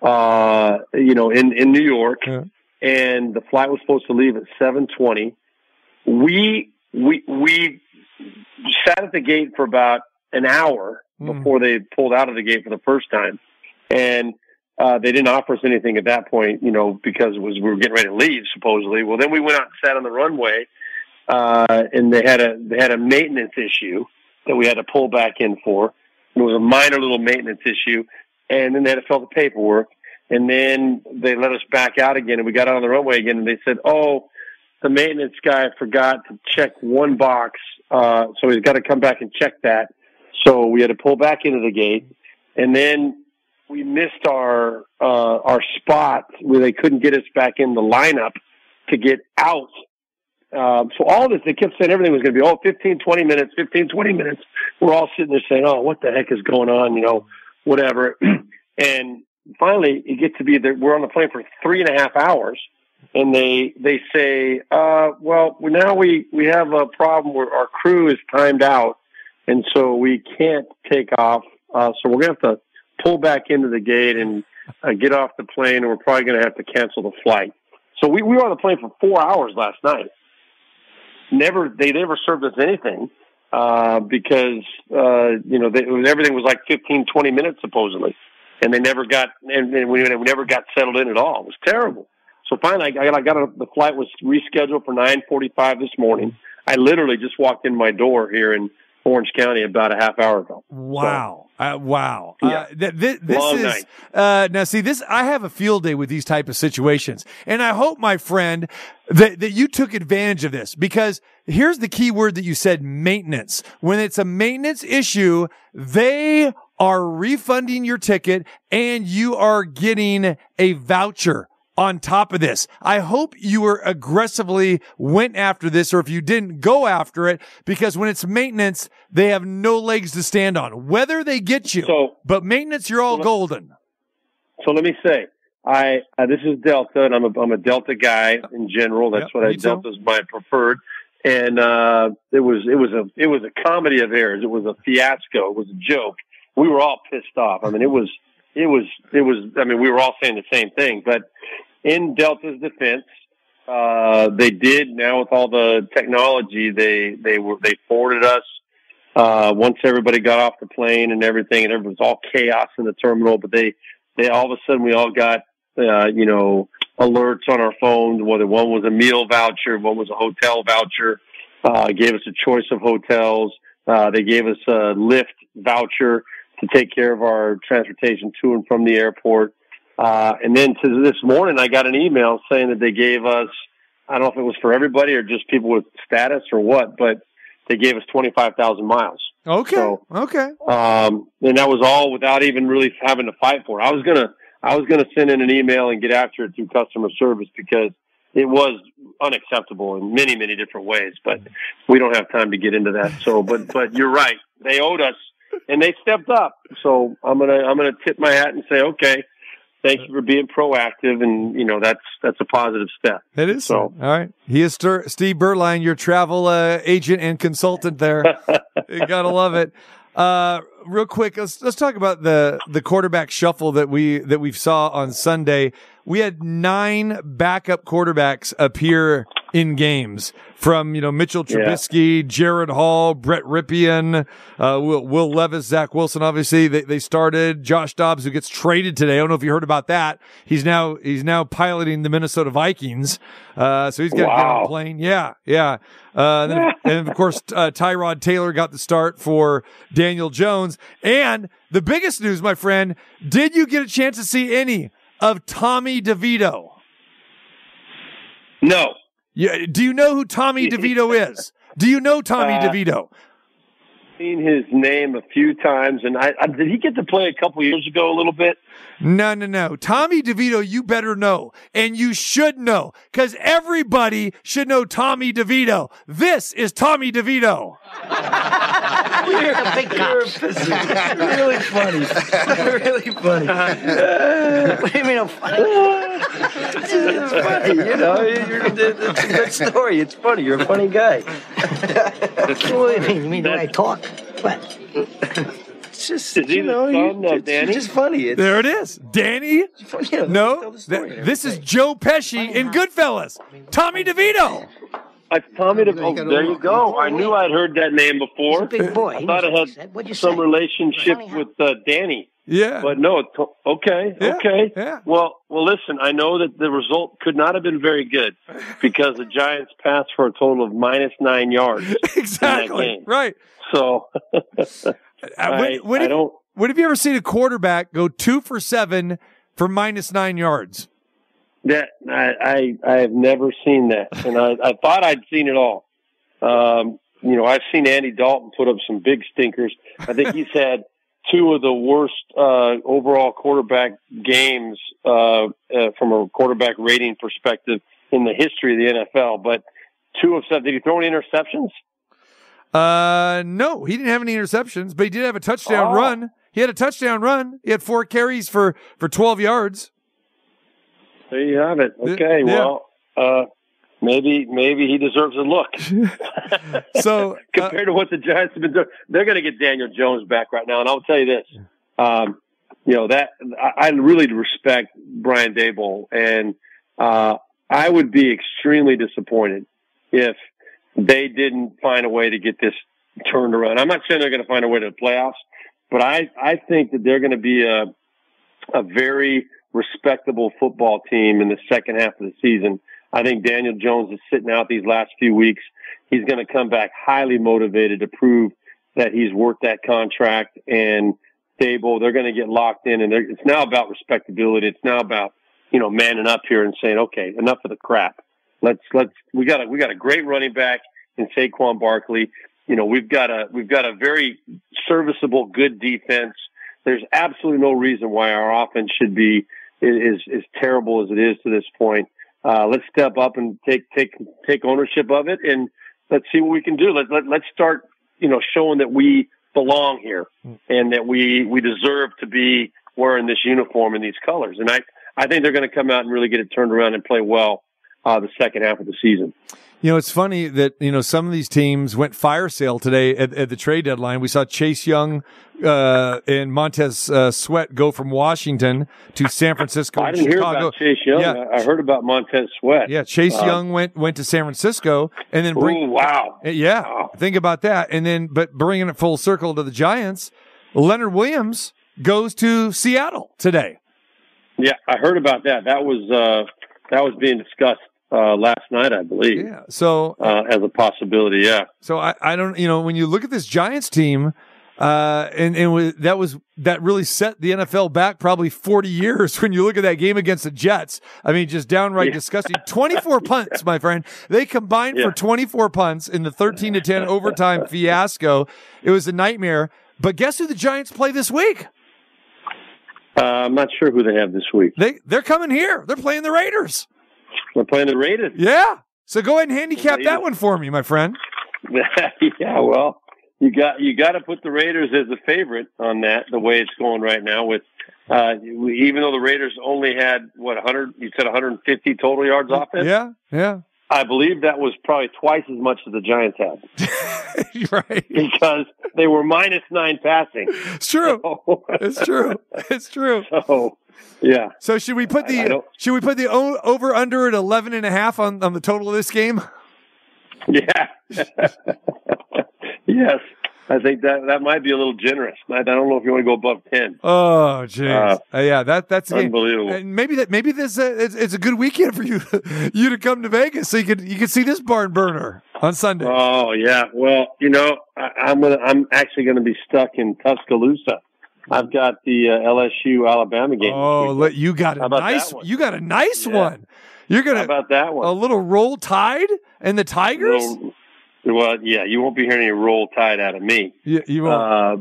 Uh, you know, in in New York, Yeah. and the flight was supposed to leave at seven twenty. We we we sat at the gate for about an hour Mm. before they pulled out of the gate for the first time, and uh, they didn't offer us anything at that point, you know, because it was we were getting ready to leave supposedly. Well, then we went out and sat on the runway, uh, and they had a they had a maintenance issue that we had to pull back in for. It was a minor little maintenance issue, and then they had to fill the paperwork, and then they let us back out again, and we got out on the runway again, and they said, "Oh, the maintenance guy forgot to check one box, uh, so he's got to come back and check that." So we had to pull back into the gate, and then we missed our uh, our spot where they couldn't get us back in the lineup to get out. Um, so all this, they kept saying everything was going to be, oh, 15, 20 minutes, 15, 20 minutes. We're all sitting there saying, oh, what the heck is going on? You know, whatever. (clears throat) and finally, you get to be there. We're on the plane for three and a half hours. And they, they say, uh, well, now we, we have a problem where our crew is timed out. And so we can't take off. Uh, so we're to have to pull back into the gate and uh, get off the plane, and we're probably to have to cancel the flight. So we, we were on the plane for four hours last night. Never, they never served us anything uh, because uh, you know they, everything was like 15, 20 minutes supposedly, and they never got and, and we, we never got settled in at all. It was terrible. So finally, I got, I got a, the flight was rescheduled for nine forty five this morning. I literally just walked in my door here in Orange County about a half hour ago. Wow. Uh, wow. Yeah. Uh, th- th- this Long is, uh, now see this, I have a field day with these type of situations. And I hope, my friend, that, that you took advantage of this because here's the key word that you said, maintenance. When it's a maintenance issue, they are refunding your ticket and you are getting a voucher on top of this. I hope you were aggressively went after this or if you didn't go after it because when it's maintenance, they have no legs to stand on. Whether they get you, So- but maintenance, you're all So- golden. So let me say, I uh, this is Delta, and I'm a I'm a Delta guy in general. That's Yep, what I too. Delta's my preferred. And uh, it was it was a it was a comedy of errors. It was a fiasco. It was a joke. We were all pissed off. I mean, it was it was it was. I mean, we were all saying the same thing. But in Delta's defense, uh, they did now with all the technology. They they were they forwarded us uh, once everybody got off the plane and everything, and it was all chaos in the terminal. But they they all of a sudden we all got uh, you know alerts on our phones. Whether one was a meal voucher, one was a hotel voucher. Uh, gave us a choice of hotels. Uh, they gave us a Lyft voucher to take care of our transportation to and from the airport. Uh, and then to this morning, I got an email saying that they gave us, I don't know if it was for everybody or just people with status or what, but they gave us 25,000 miles. Okay. So- okay. Um, and that was all without even really having to fight for it. I was gonna, I was gonna send in an email and get after it through customer service because it was unacceptable in many, many different ways. But we don't have time to get into that. So, but, (laughs) but you're right. They owed us, and they stepped up. So I'm gonna, I'm gonna tip my hat and say, okay, thank you for being proactive, and you know that's that's a positive step. It is. So- all right. He is Steve Beuerlein, your travel uh, agent and consultant there. (laughs) you gotta love it. Uh, real quick, let's let's talk about the the quarterback shuffle that we that we saw on Sunday. We had nine backup quarterbacks appear in games from you know Mitchell Yeah. Trubisky, Jaren Hall, Brett Rypien, uh, Will, Will Levis, Zach Wilson. Obviously, they, they started. Josh Dobbs, who gets traded today. I don't know if you heard about that. He's now he's now piloting the Minnesota Vikings. Uh, so he's got to get on a plane. Yeah, yeah. Uh, and, then, (laughs) and of course, uh, Tyrod Taylor got the start for Daniel Jones. And the biggest news, my friend, did you get a chance to see any of Tommy DeVito? No. Yeah, do you know who Tommy (laughs) DeVito is? Do you know Tommy Uh, DeVito? Seen his name a few times, and I, I did he get to play a couple years ago a little bit? No, no, no. Tommy DeVito, you better know. And you should know because everybody should know Tommy DeVito. This is Tommy DeVito. (laughs) You're a big cops. (laughs) really funny. really funny. what do you mean I'm funny? It's funny, you know. You're, it's a good story. It's funny. You're a funny guy. what do you mean? You mean the way I talk? What? It's just, Is he you know, son you're, Danny? just funny. It's, There it is. Danny? You know, No, tell the story th- this is. Joe Pesci in Goodfellas. Tommy DeVito. I Tommy De- oh, there you go. I knew I'd heard that name He's before. a big boy. I thought knows it had he said. What'd you some relationship with uh, Danny, Yeah. but no. Okay, Yeah, okay. yeah. Well, well. Listen, I know that the result could not have been very good (laughs) because the Giants passed for a total of minus nine yards. (laughs) exactly. game. Right. So (laughs) Uh, I, when, when I have, don't. when have you ever seen a quarterback go two for seven for minus nine yards? That I, I I have never seen that, and I, I thought I'd seen it all. Um, you know, I've seen Andy Dalton put up some big stinkers. I think he's had two of the worst uh, overall quarterback games uh, uh, from a quarterback rating perspective in the history of the NFL. But two of seven. Did he throw any interceptions? Uh, no, he didn't have any interceptions, but he did have a touchdown Oh. run. He had a touchdown run. He had four carries for for twelve yards. There you have it. Yeah. Okay, well, uh, maybe maybe he deserves a look. (laughs) So uh, (laughs) compared to what the Giants have been doing. They're going to get Daniel Jones back right now, and I'll tell you this: um, you know that I, I really respect Brian Daboll, and uh, I would be extremely disappointed if they didn't find a way to get this turned around. I'm not saying they're going to find a way to the playoffs, but I I think that they're going to be a a very respectable football team in the second half of the season. I think Daniel Jones is sitting out these last few weeks. He's going to come back highly motivated to prove that he's worth that contract. And stable. they're going to get locked in, and it's now about respectability. It's now about you know manning up here and saying, okay, enough of the crap. Let's let's we got a we got a great running back in Saquon Barkley. You know we've got a we've got a very serviceable, good defense. There's absolutely no reason why our offense should be is is terrible as it is to this point. Uh, let's step up and take take take ownership of it, and let's see what we can do. Let, let let's start, you know, showing that we belong here and that we we deserve to be wearing this uniform and these colors. And I I think they're going to come out and really get it turned around and play well uh, the second half of the season. You know, it's funny that, you know, some of these teams went fire sale today at, at the trade deadline. We saw Chase Young, uh, and Montez, uh, Sweat go from Washington to San Francisco. I didn't hear Chicago. about Chase Young. Yeah. I I heard about Montez Sweat. Yeah. Chase Uh, Young went, went to San Francisco and then bring, Ooh, wow. Uh, Yeah, Wow. think about that. And then, but bringing it full circle to the Giants, Leonard Williams goes to Seattle today. Yeah, I heard about that. That was uh, that was being discussed uh, last night, I believe, Yeah. So, uh, as a possibility. Yeah. so I, I don't, you know, when you look at this Giants team, uh, and, and that was, that really set the NFL back probably 40 years (laughs) when you look at that game against the Jets. I mean, just downright Yeah. disgusting. 24 (laughs) punts, my friend. They combined Yeah. for 24 punts in the 13 to 10 overtime (laughs) fiasco. It was a nightmare. But guess who the Giants play this week? Uh, I'm not sure who they have this week. They they're coming here. They're playing the Raiders. They're playing the Raiders. Yeah. So go ahead and handicap that one for me, my friend. (laughs) yeah, well, you got you got to put the Raiders as a favorite on that. The way it's going right now, with uh, even though the Raiders only had what 100, you said 150 total yards offense. Yeah, yeah. I believe that was probably twice as much as the Giants had (laughs) right. because they were minus nine passing. It's true. (laughs) So, It's true. It's true. so yeah. So should we put the should we put the o- over under at 11 and a half on, on the total of this game? Yeah. (laughs) yes. I think that that might be a little generous. I, I don't know if you want to go above 10. Oh, jeez. Uh, Uh, yeah, that that's game. Unbelievable. And maybe that maybe this uh, it's, it's a good weekend for you (laughs) you to come to Vegas so you could you could see this barn burner on Sunday. Oh yeah. Well, you know, I, I'm gonna, I'm actually going to be stuck in Tuscaloosa. I've got the uh, LSU Alabama game. oh, let, you got a nice one? you got a nice Yeah. one. You're gonna about that one? a little roll tide and the Tigers. Little- well, yeah, you won't be hearing any roll tide out of me. you, you won't. Uh,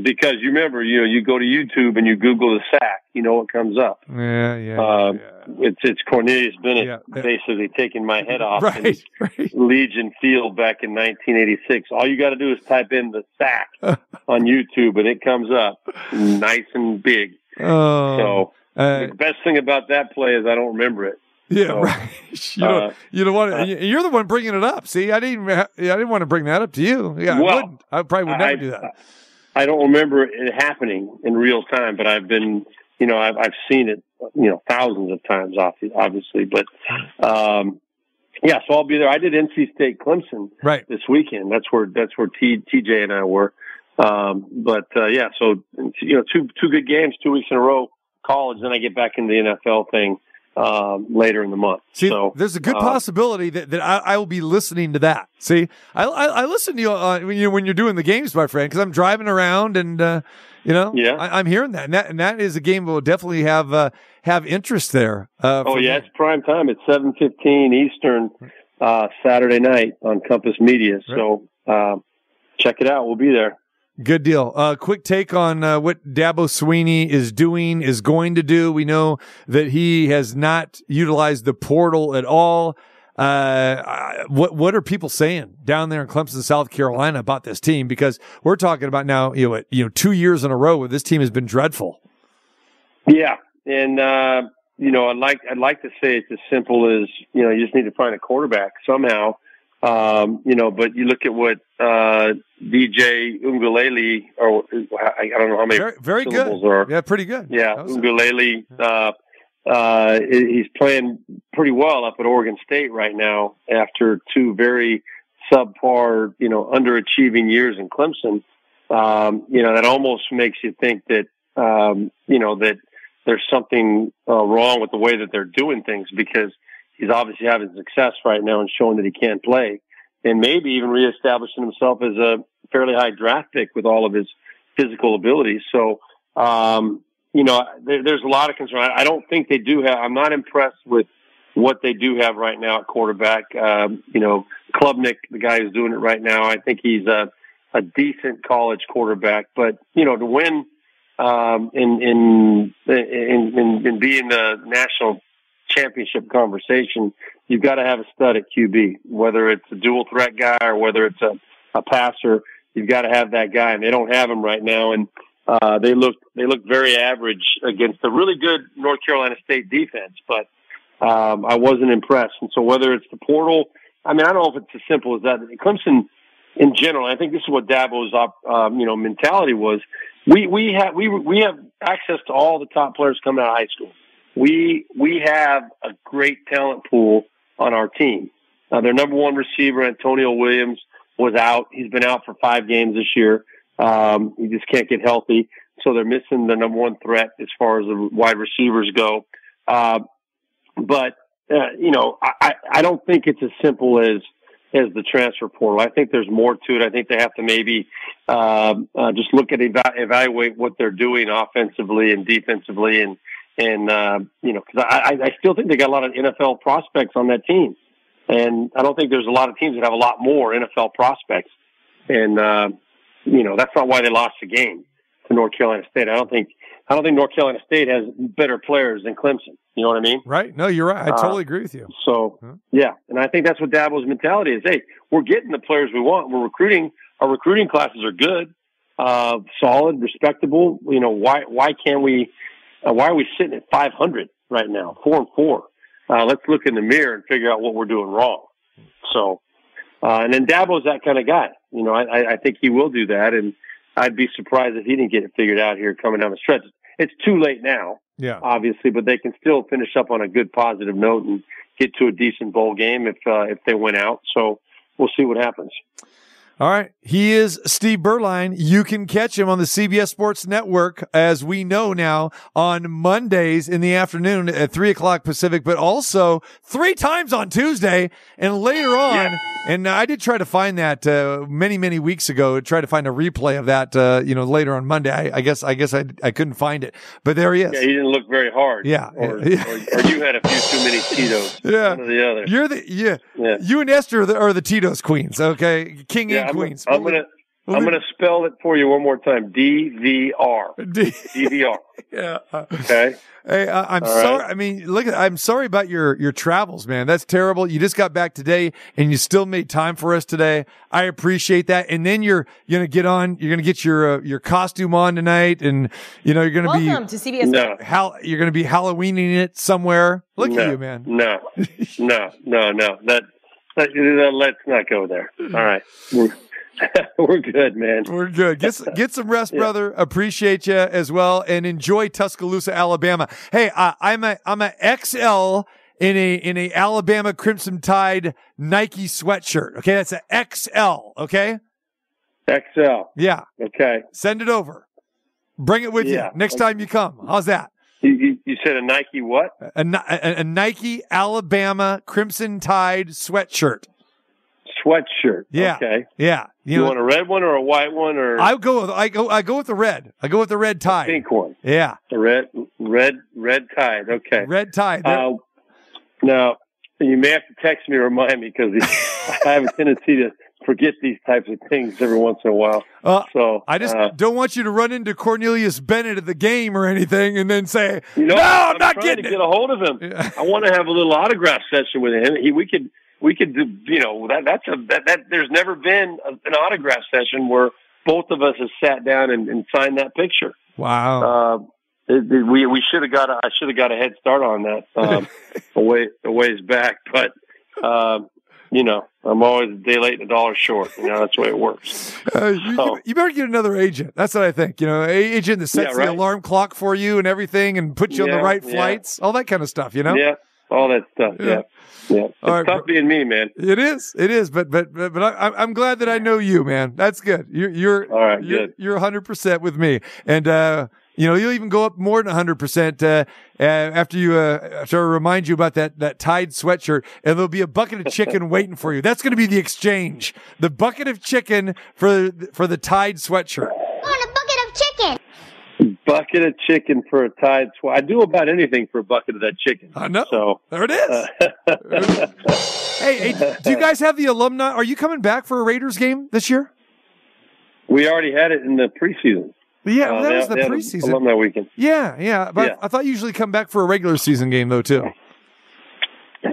because you remember, you know, you go to YouTube and you Google the sack, you know what comes up. yeah, yeah, Uh, yeah. It's it's Cornelius Bennett Yeah, yeah. basically taking my head off in Right, (laughs) right. Legion Field back in 1986. All you got to do is type in the sack (laughs) on YouTube and it comes up nice and big. Oh, So uh, the best thing about that play is I don't remember it. yeah, so, right. (laughs) You don't, uh, you don't want to. uh, you're the one bringing it up. See, I didn't. even ha- yeah, I didn't want to bring that up to you. Yeah, I Well, wouldn't. I probably would never I- do that. I don't remember it happening in real time, but I've been, you know, I've, I've seen it, you know, thousands of times, obviously. But, um, yeah, so I'll be there. I did NC State Clemson Right. this weekend. That's where that's where T, TJ and I were. Um, but uh, yeah, so you know, two two good games, two weeks in a row, college. Then I get back into the NFL thing um, later in the month. See, so there's a good uh, possibility that, that I, I will be listening to that. See, I, I, I listen to you uh, when you when you're doing the games, my friend, because I'm driving around and uh, you know, Yeah. I, I'm hearing that, and that and that is a game that will definitely have uh, have interest there. Uh, Oh yeah, me. it's prime time. It's seven fifteen Eastern, uh, Saturday night on Compass Media. So uh, check it out. We'll be there. Good deal. Uh, quick take on uh, what Dabo Swinney is doing, is going to do. We know that he has not utilized the portal at all. Uh, what what are people saying down there in Clemson, South Carolina about this team? Because we're talking about now, you know, you know, two years in a row where this team has been dreadful. Yeah, and uh, you know, I'd like I'd like to say it's as simple as you know, you just need to find a quarterback somehow. Um, you know, but you look at what uh, DJ Uiagalelei, or I, I don't know how many Very, very good. are. Yeah, pretty good. Yeah, Uiagalelei, uh, uh, he's playing pretty well up at Oregon State right now after two very subpar, you know, underachieving years in Clemson. Um, you know, that almost makes you think that, um, you know, that there's something uh, wrong with the way that they're doing things because he's obviously having success right now and showing that he can play and maybe even reestablishing himself as a fairly high draft pick with all of his physical abilities. So, um, you know, there, there's a lot of concern. I, I don't think they do have. I'm not impressed with what they do have right now at quarterback. Um, you know, Klubnik, the guy who's doing it right now, I think he's a a decent college quarterback. But you know, to win um, in, in in in in be in the national championship conversation, you've got to have a stud at QB. Whether it's a dual threat guy or whether it's a a passer, you've got to have that guy, and they don't have him right now. And uh, they look they look very average against a really good North Carolina State defense, but um, I wasn't impressed. And so whether it's the portal, I mean, I don't know if it's as simple as that. Clemson, in general, I think this is what Dabo's op, um, you know mentality was. We we have we we have access to all the top players coming out of high school. We we have a great talent pool on our team. Uh, their number one receiver, Antonio Williams, was out. He's been out for five games this year. Um, he just can't get healthy. So they're missing the number one threat as far as the wide receivers go. Uh, but, uh, you know, I, I- don't think it's as simple as, as the transfer portal. I think there's more to it. I think they have to maybe, um, uh, just look at, eva- evaluate what they're doing offensively and defensively and, and, uh, you know, cause I, I- I still think they got a lot of NFL prospects on that team. And I don't think there's a lot of teams that have a lot more NFL prospects. And, uh, you know, that's not why they lost the game to North Carolina State. I don't think, I don't think North Carolina State has better players than Clemson. You know what I mean? Right? No, you're right. I Uh, totally agree with you. So, Huh? yeah. And I think that's what Dabo's mentality is. Hey, we're getting the players we want. We're recruiting. Our recruiting classes are good, uh, solid, respectable. You know, why, why can't we, uh, why are we sitting at 500 right now? Four and four. Uh, let's look in the mirror and figure out what we're doing wrong. So, uh, and then Dabo's that kind of guy. You know, I, I- I think he will do that, and I'd be surprised if he didn't get it figured out here coming down the stretch. It's too late now, Yeah. obviously, but they can still finish up on a good positive note and get to a decent bowl game if uh, if they win out. So we'll see what happens. All right. He is Steve Beuerlein. You can catch him on the CBS Sports Network, as we know now, on Mondays in the afternoon at three o'clock Pacific, but also three times on Tuesday and later on. And I did try to find that uh, many, many weeks ago. Try to find a replay of that, uh, you know, later on Monday. I, I guess, I guess I, I couldn't find it, but there he is. Yeah, he didn't look very hard. Yeah. or, Yeah. or, or you had a few too many Tito's. (laughs) Yeah. one or the other. You're the yeah. Yeah. You and Esther are the, are the Tito's queens. Okay, king Yeah, and I'm, queens. I'm gonna We'll I'm gonna spell it for you one more time. D V R. (laughs) D- DVR. (laughs) yeah. Okay. Hey, uh, I'm All sorry. right. I mean, look, I'm sorry about your your travels, man. That's terrible. You just got back today, and you still made time for us today. I appreciate that. And then you're you're gonna get on. You're gonna get your uh, your costume on tonight, and you know you're gonna Welcome be to CBS. No. Hal. You're gonna be Halloweening it somewhere. Look no, at you, man. No. (laughs) No. No. No. That. Let's not go there. All right. We're, (laughs) we're good, man. We're good. Get get some rest, (laughs) Yeah. brother. Appreciate you as well, and enjoy Tuscaloosa, Alabama. Hey, uh, I'm a I'm a XL in a in a Alabama Crimson Tide Nike sweatshirt. Okay, that's a XL. Okay, XL. yeah. Okay. Send it over. Bring it with Yeah. you next time you come. How's that? You, you, said a Nike what? A, a, a Nike Alabama Crimson Tide sweatshirt. Sweatshirt. Yeah. Okay. Yeah, You, you know. want a red one or a white one or I go with I go I go with the red. I go with the red tie. pink one? Yeah, The red, red, red tide. Okay. red tie. Uh, now, you may have to text me or remind me because (laughs) I have a tendency to forget these types of things every once in a while. Uh, So I just uh, don't want you to run into Cornelius Bennett at the game or anything and then say, you know, "No, I'm, not getting to it." get a hold of him. Yeah. I want to have a little autograph session with him. He, we could, we could do, you know, that, that's a, that, that, there's never been a, an autograph session where both of us have sat down and, and signed that picture. Wow. Uh, it, it- we we should have got a, I should have got a head start on that um, (laughs) a way a ways back, but um, you know I'm always a day late and a dollar short. You know that's the way it works. (laughs) Uh, you, so- you better get another agent. That's what I think. You know, a agent that sets Yeah, right. the alarm clock for you and everything and puts you on the right yeah. flights, all that kind of stuff, you know? Yeah, all that stuff. Yeah. Yeah, yeah. It's right, tough being me, man. It is. It is. But but but, but I, I'm glad that I know you, man. That's good. You're you're All right, you're, good. You're 100 percent with me, and uh, you know you'll even go up more than 100 percent uh, uh, after you uh, after I remind you about that that Tide sweatshirt, and there'll be a bucket of chicken (laughs) waiting for you. That's going to be the exchange. The bucket of chicken for for the Tide sweatshirt. want a bucket of chicken. Bucket of chicken for a tide swat. I do about anything for a bucket of that chicken. I know. So There it is. (laughs) hey, hey, do you guys have the alumni? Are you coming back for a Raiders game this year? we already had it in the preseason. Yeah, Uh, that they- was the they preseason. alumni weekend. Yeah, yeah. But Yeah. I thought you usually come back for a regular season game though too.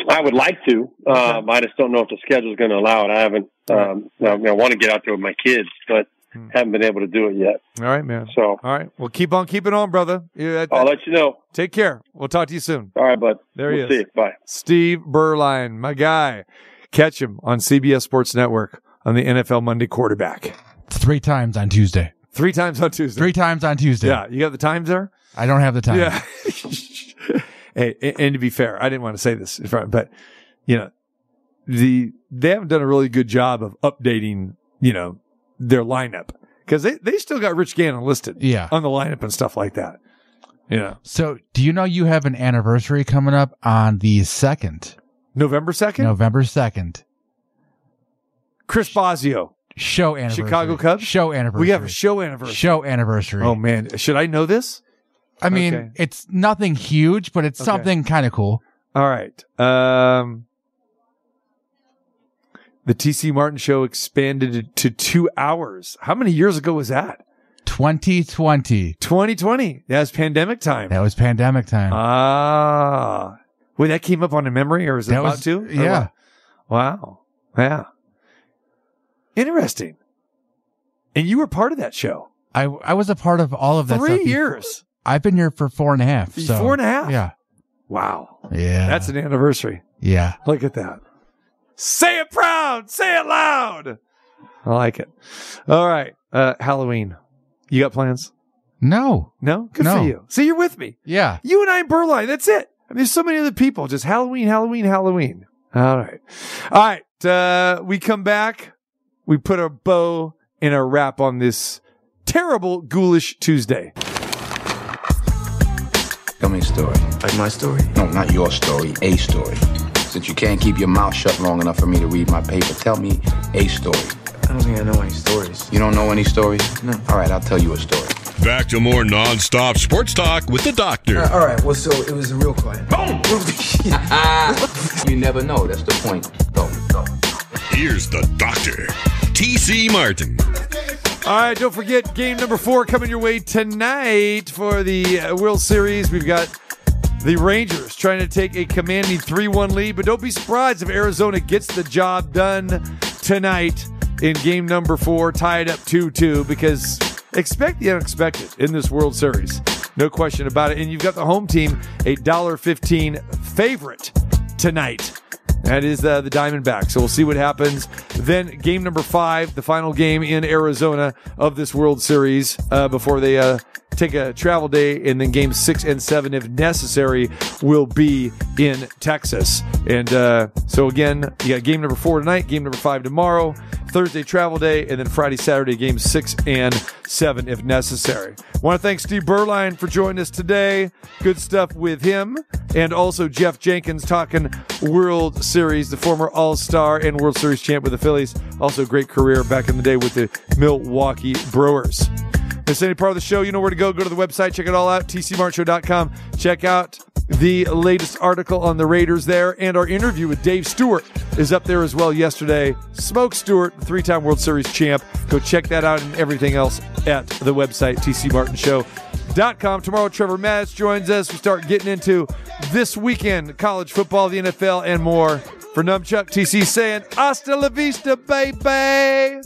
I would like to. Um, I just don't know if the schedule is going to allow it. I haven't. Um, I, I want to get out there with my kids, but Hmm. haven't been able to do it yet. All right, man. So All right. Well, keep on keeping on, brother. Yeah, that- I'll let you know. take care. We'll talk to you soon. All right, bud. There he we'll is. See you. Bye. Steve Beuerlein, my guy. Catch him on CBS Sports Network on the NFL Monday quarterback. Three times on Tuesday. Three times on Tuesday. Three times on Tuesday. Yeah, you got the times there? I don't have the time. Yeah. (laughs) hey, and, and to be fair, I didn't want to say this in front, but you know, the they haven't done a really good job of updating, you know, their lineup because they they still got Rich Gannon listed, Yeah. on the lineup and stuff like that. Yeah. So, do you know you have an anniversary coming up on the second, November second, November second? Chris Bosio. Show anniversary. Chicago Cubs? Show anniversary. We have a show anniversary. show anniversary. Oh man, should I know this? I mean, okay. it's nothing huge, but it's Okay. something kind of cool. All right. Um, the TC Martin show expanded to two hours. How many years ago was that? 2020. 2020. That was pandemic time. That was pandemic time. Ah. Wait, that came up on a memory or was it That about was- to? Yeah. what? Wow. Yeah. Interesting. And you were part of that show. I I was a part of all of that. Three stuff years. I've been here for four and a half. So Four and a half? Yeah. Wow. Yeah. That's an anniversary. yeah. Look at that. Say it proud. Say it loud. I like it. All right. Uh, Halloween. You got plans? No. No? Good No. for you. See, you're with me. Yeah. You and I in Beuerlein. That's it. I mean, there's so many other people. Just Halloween, Halloween, Halloween. All right. All right. Uh, we come back. We put a bow and a wrap on this terrible ghoulish Tuesday. Tell me a story. Like my story? No, not your story, a story. Since you can't keep your mouth shut long enough for me to read my paper, tell me a story. I don't think I know any stories. You don't know any stories? No. All right, I'll tell you a story. Back to more non-stop sports talk with the doctor. Uh, all right, well, so it was a real client. Boom! (laughs) (laughs) You never know. That's the point. Go, go. Here's the doctor, TC Martin. All right, don't forget game number four coming your way tonight for the uh, World Series. We've got the Rangers trying to take a commanding 3 1 lead, but don't be surprised if Arizona gets the job done tonight in game number four, tied up 2 2, because expect the unexpected in this World Series. No question about it. And you've got the home team, a $1.15 favorite tonight. That is uh, the Diamondbacks. So we'll see what happens. Then game number five, the final game in Arizona of this World Series uh, before they uh, take a travel day. And then game six and seven, if necessary, will be in Texas. And uh, so again, you got game number four tonight, game number five tomorrow, Thursday travel day, and then Friday, Saturday, game six and seven if necessary. I Want to thank Steve Beuerlein for joining us today. Good stuff with him. And also Geoff Jenkins talking World Series, the former All Star and World Series champ with the Phillies. Also, great career back in the day with the Milwaukee Brewers. Miss any part of the show, you know where to go. Go to the website, check it all out, tcmartshow.com. Check out the latest article on the Raiders there, and our interview with Dave Stewart is up there as well yesterday. Smoke Stewart, three time World Series champ. Go check that out and everything else at the website, tcmartinshow.com. Tomorrow, Trevor Matz joins us. We start getting into this weekend college football, the NFL, and more. For Numchuck, TC saying, Hasta la vista, baby.